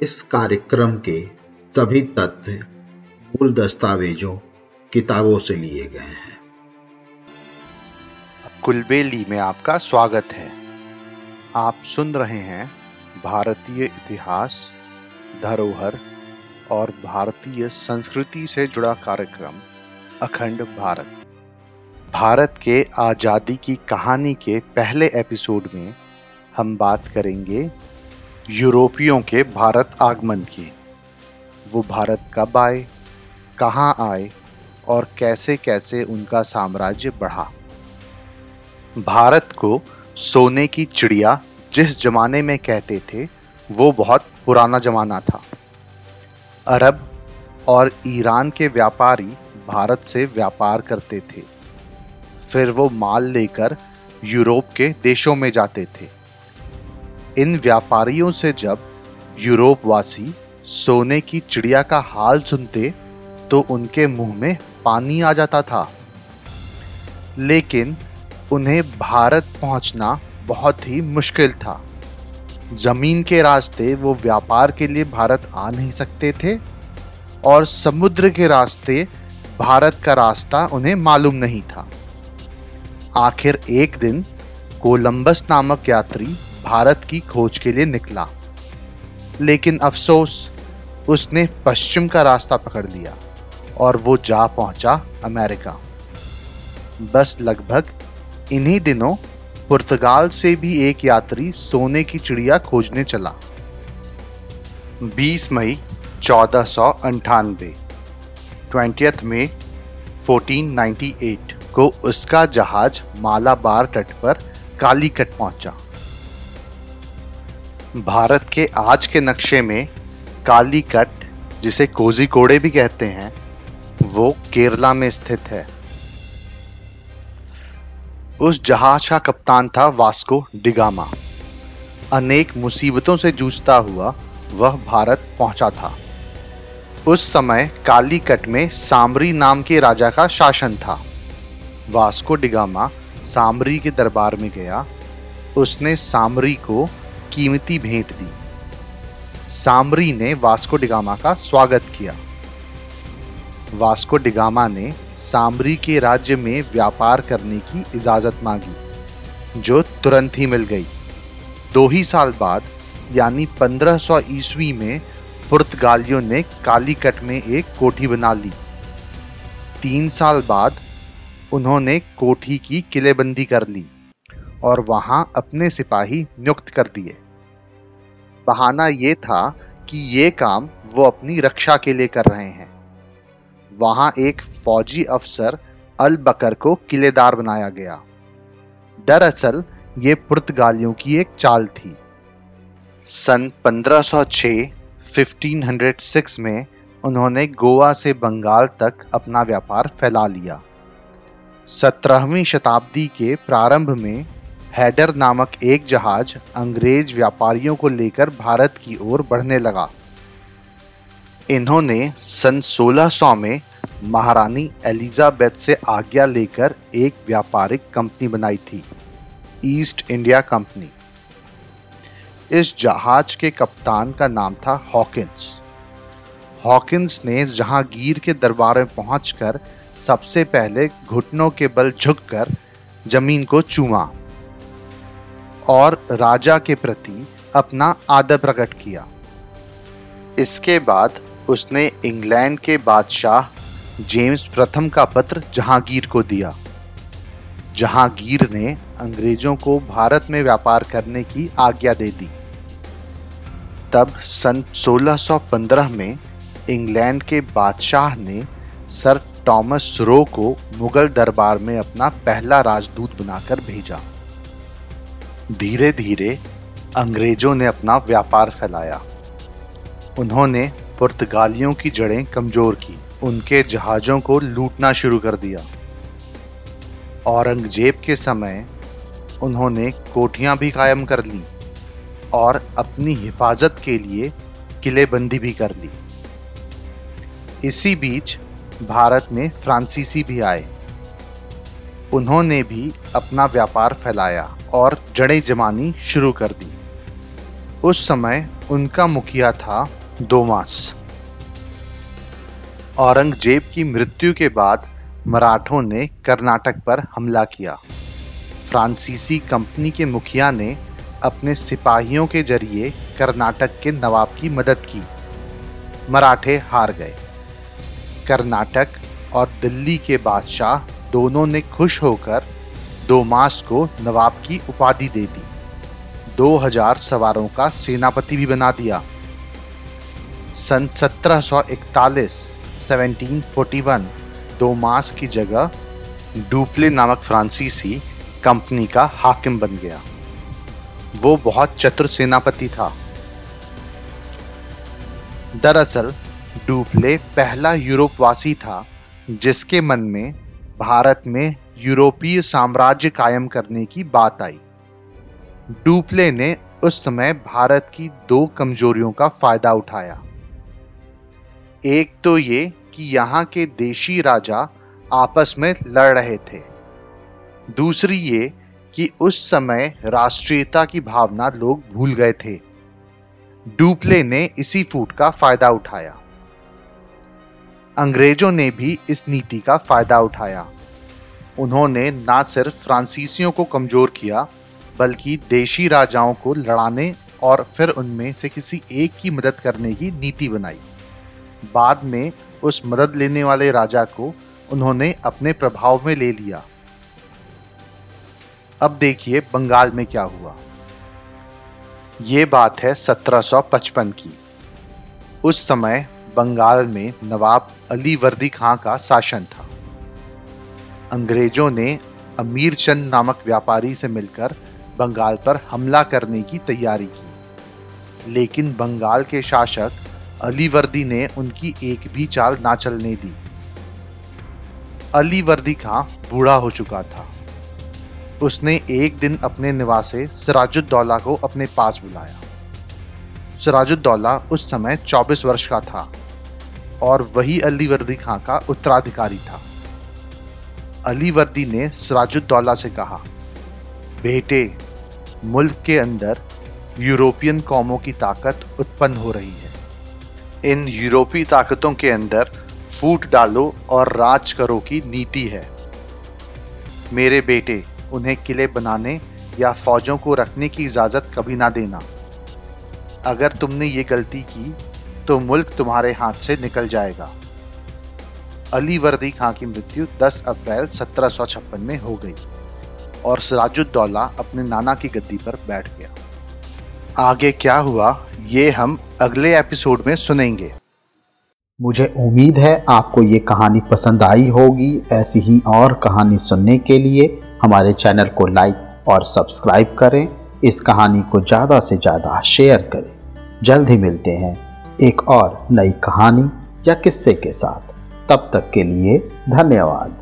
इस कार्यक्रम के सभी तथ्य मूल दस्तावेजों, किताबों से लिए गए हैं। कुलबेली में आपका स्वागत है। आप सुन रहे हैं भारतीय इतिहास, धरोहर और भारतीय संस्कृति से जुड़ा कार्यक्रम, अखंड भारत। भारत के आज़ादी की कहानी के पहले एपिसोड में हम बात करेंगे यूरोपियों के भारत आगमन की। वो भारत कब आए, कहाँ आए और कैसे कैसे उनका साम्राज्य बढ़ा। भारत को सोने की चिड़िया जिस जमाने में कहते थे, वो बहुत पुराना जमाना था। अरब और ईरान के व्यापारी भारत से व्यापार करते थे। फिर वो माल लेकर यूरोप के देशों में जाते थे। इन व्यापारियों से जब यूरोप वासी सोने की चिड़िया का हाल सुनते तो उनके मुँह में पानी आ जाता था। लेकिन उन्हें भारत पहुँचना बहुत ही मुश्किल था। ज़मीन के रास्ते वो व्यापार के लिए भारत आ नहीं सकते थे, और समुद्र के रास्ते भारत का रास्ता उन्हें मालूम नहीं था। आखिर एक दिन कोलंबस नामक यात्री भारत की खोज के लिए निकला। लेकिन अफसोस, उसने पश्चिम का रास्ता पकड़ लिया और वो जा पहुँचा अमेरिका। बस लगभग इन्हीं दिनों पुर्तगाल से भी एक यात्री सोने की चिड़िया खोजने चला। 20 मई चौदह सौ अंठानवे ट्वेंटियथ में 1498 को उसका जहाज़ मालाबार तट पर कालीकट पहुँचा। भारत के आज के नक्शे में कालीकट जिसे कोजिकोड़े भी कहते हैं, वो केरला में स्थित है। उस जहाज़ का कप्तान था वास्को डिगामा अनेक मुसीबतों से जूझता हुआ वह भारत पहुँचा था। उस समय कालीकट में सामरी नाम के राजा का शासन था। वास्को डिगामा सामरी के दरबार में गया। उसने सामरी को कीमती भेंट दी। सामरी ने वास्को डिगामा का स्वागत किया। वास्को डिगामा ने सामरी के राज्य में व्यापार करने की इजाज़त मांगी, जो तुरंत ही मिल गई। दो ही साल बाद, यानी 1500 ईस्वी में, पुर्तगालियों ने कालीकट में एक कोठी बना ली। तीन साल बाद, उन्होंने कोठी की किलेबंदी कर ली। और वहाँ अपने सिपाही नियुक्त कर दिए। बहाना ये था कि ये काम वो अपनी रक्षा के लिए कर रहे हैं। वहाँ एक फौजी अफसर अल बकर को किलेदार बनाया गया। दरअसल ये पुर्तगालियों की एक चाल थी। सन 1506 1506 में उन्होंने गोवा से बंगाल तक अपना व्यापार फैला लिया। सत्रहवीं शताब्दी के प्रारंभ में हैडर नामक एक जहाज़ अंग्रेज़ व्यापारियों को लेकर भारत की ओर बढ़ने लगा। इन्होंने सन 1600 में महारानी एलिजाबेथ से आज्ञा लेकर एक व्यापारिक कंपनी बनाई थी, ईस्ट इंडिया कंपनी। इस जहाज़ के कप्तान का नाम था हॉकिंस। हॉकिंस ने जहांगीर के दरबार में पहुंचकर सबसे पहले घुटनों के बल झुककर ज़मीन को चूमा। और राजा के प्रति अपना आदर प्रकट किया। इसके बाद उसने इंग्लैंड के बादशाह जेम्स प्रथम का पत्र जहांगीर को दिया। जहांगीर ने अंग्रेज़ों को भारत में व्यापार करने की आज्ञा दे दी। तब सन 1615 में इंग्लैंड के बादशाह ने सर टॉमस रो को मुगल दरबार में अपना पहला राजदूत बनाकर भेजा। धीरे धीरे अंग्रेज़ों ने अपना व्यापार फैलाया। उन्होंने पुर्तगालियों की जड़ें कमज़ोर की, उनके जहाज़ों को लूटना शुरू कर दिया। औरंगज़ेब के समय उन्होंने कोठियाँ भी कायम कर ली और अपनी हिफाजत के लिए किलेबंदी भी कर ली। इसी बीच भारत में फ्रांसीसी भी आए। उन्होंने भी अपना व्यापार फैलाया और जड़ें जमानी शुरू कर दी। उस समय उनका मुखिया था दोमास औरंगज़ेब की मृत्यु के बाद मराठों ने कर्नाटक पर हमला किया। फ्रांसीसी कंपनी के मुखिया ने अपने सिपाहियों के ज़रिए कर्नाटक के नवाब की मदद की। मराठे हार गए। कर्नाटक और दिल्ली के बादशाह दोनों ने खुश होकर दोमास को नवाब की उपाधि दे दी। 2000 सवारों का सेनापति भी बना दिया। सन 1741 1741 दोमास की जगह डुप्ले नामक फ्रांसीसी कंपनी का हाकिम बन गया। वो बहुत चतुर सेनापति था। दरअसल, डुप्ले पहला यूरोपवासी था जिसके मन में भारत में यूरोपीय साम्राज्य कायम करने की बात आई। डुप्ले ने उस समय भारत की दो कमजोरियों का फ़ायदा उठाया। एक तो ये कि यहाँ के देशी राजा आपस में लड़ रहे थे। दूसरी ये कि उस समय राष्ट्रीयता की भावना लोग भूल गए थे। डुप्ले ने इसी फूट का फ़ायदा उठाया। अंग्रेज़ों ने भी इस नीति का फ़ायदा उठाया। उन्होंने न सिर्फ़ फ्रांसीसियों को कमज़ोर किया, बल्कि देशी राजाओं को लड़ाने और फिर उनमें से किसी एक की मदद करने की नीति बनाई। बाद में उस मदद लेने वाले राजा को उन्होंने अपने प्रभाव में ले लिया। अब देखिए बंगाल में क्या हुआ। ये बात है 1755 की। उस समय बंगाल में नवाब अली वर्दी खां का शासन था। अंग्रेज़ों ने अमीर चंद नामक व्यापारी से मिलकर बंगाल पर हमला करने की तैयारी की। लेकिन बंगाल के शासक अली वर्दी ने उनकी एक भी चाल ना चलने दी। अली वर्दी खां बूढ़ा हो चुका था। उसने एक दिन अपने निवासे सिराजुद्दौला को अपने पास बुलाया। सिराजुद्दौला उस समय 24 वर्ष का था। और वही अली वर्दी खां का उत्तराधिकारी था। अली वर्दी ने सिराजुद्दौला से कहा, बेटे, मुल्क के अंदर यूरोपियन कौमों की ताकत उत्पन्न हो रही है। इन यूरोपीय ताकतों के अंदर फूट डालो और राज करो की नीति है। मेरे बेटे, उन्हें किले बनाने या फौजों को रखने की इजाज़त कभी ना देना। अगर तुमने ये गलती की तो मुल्क तुम्हारे हाथ से निकल जाएगा। अली वर्दी खां की मृत्यु 10 अप्रैल 1756 में हो गई और सिराजुद्दौला अपने नाना की गद्दी पर बैठ गया। आगे क्या हुआ, ये हम अगले एपिसोड में सुनेंगे। मुझे उम्मीद है आपको ये कहानी पसंद आई होगी। ऐसी ही और कहानी सुनने के लिए हमारे चैनल को लाइक और सब्सक्राइब करें। इस कहानी को ज़्यादा से ज़्यादा शेयर करें। जल्द ही मिलते हैं। एक और नई कहानी या किस्से के साथ। तब तक के लिए धन्यवाद।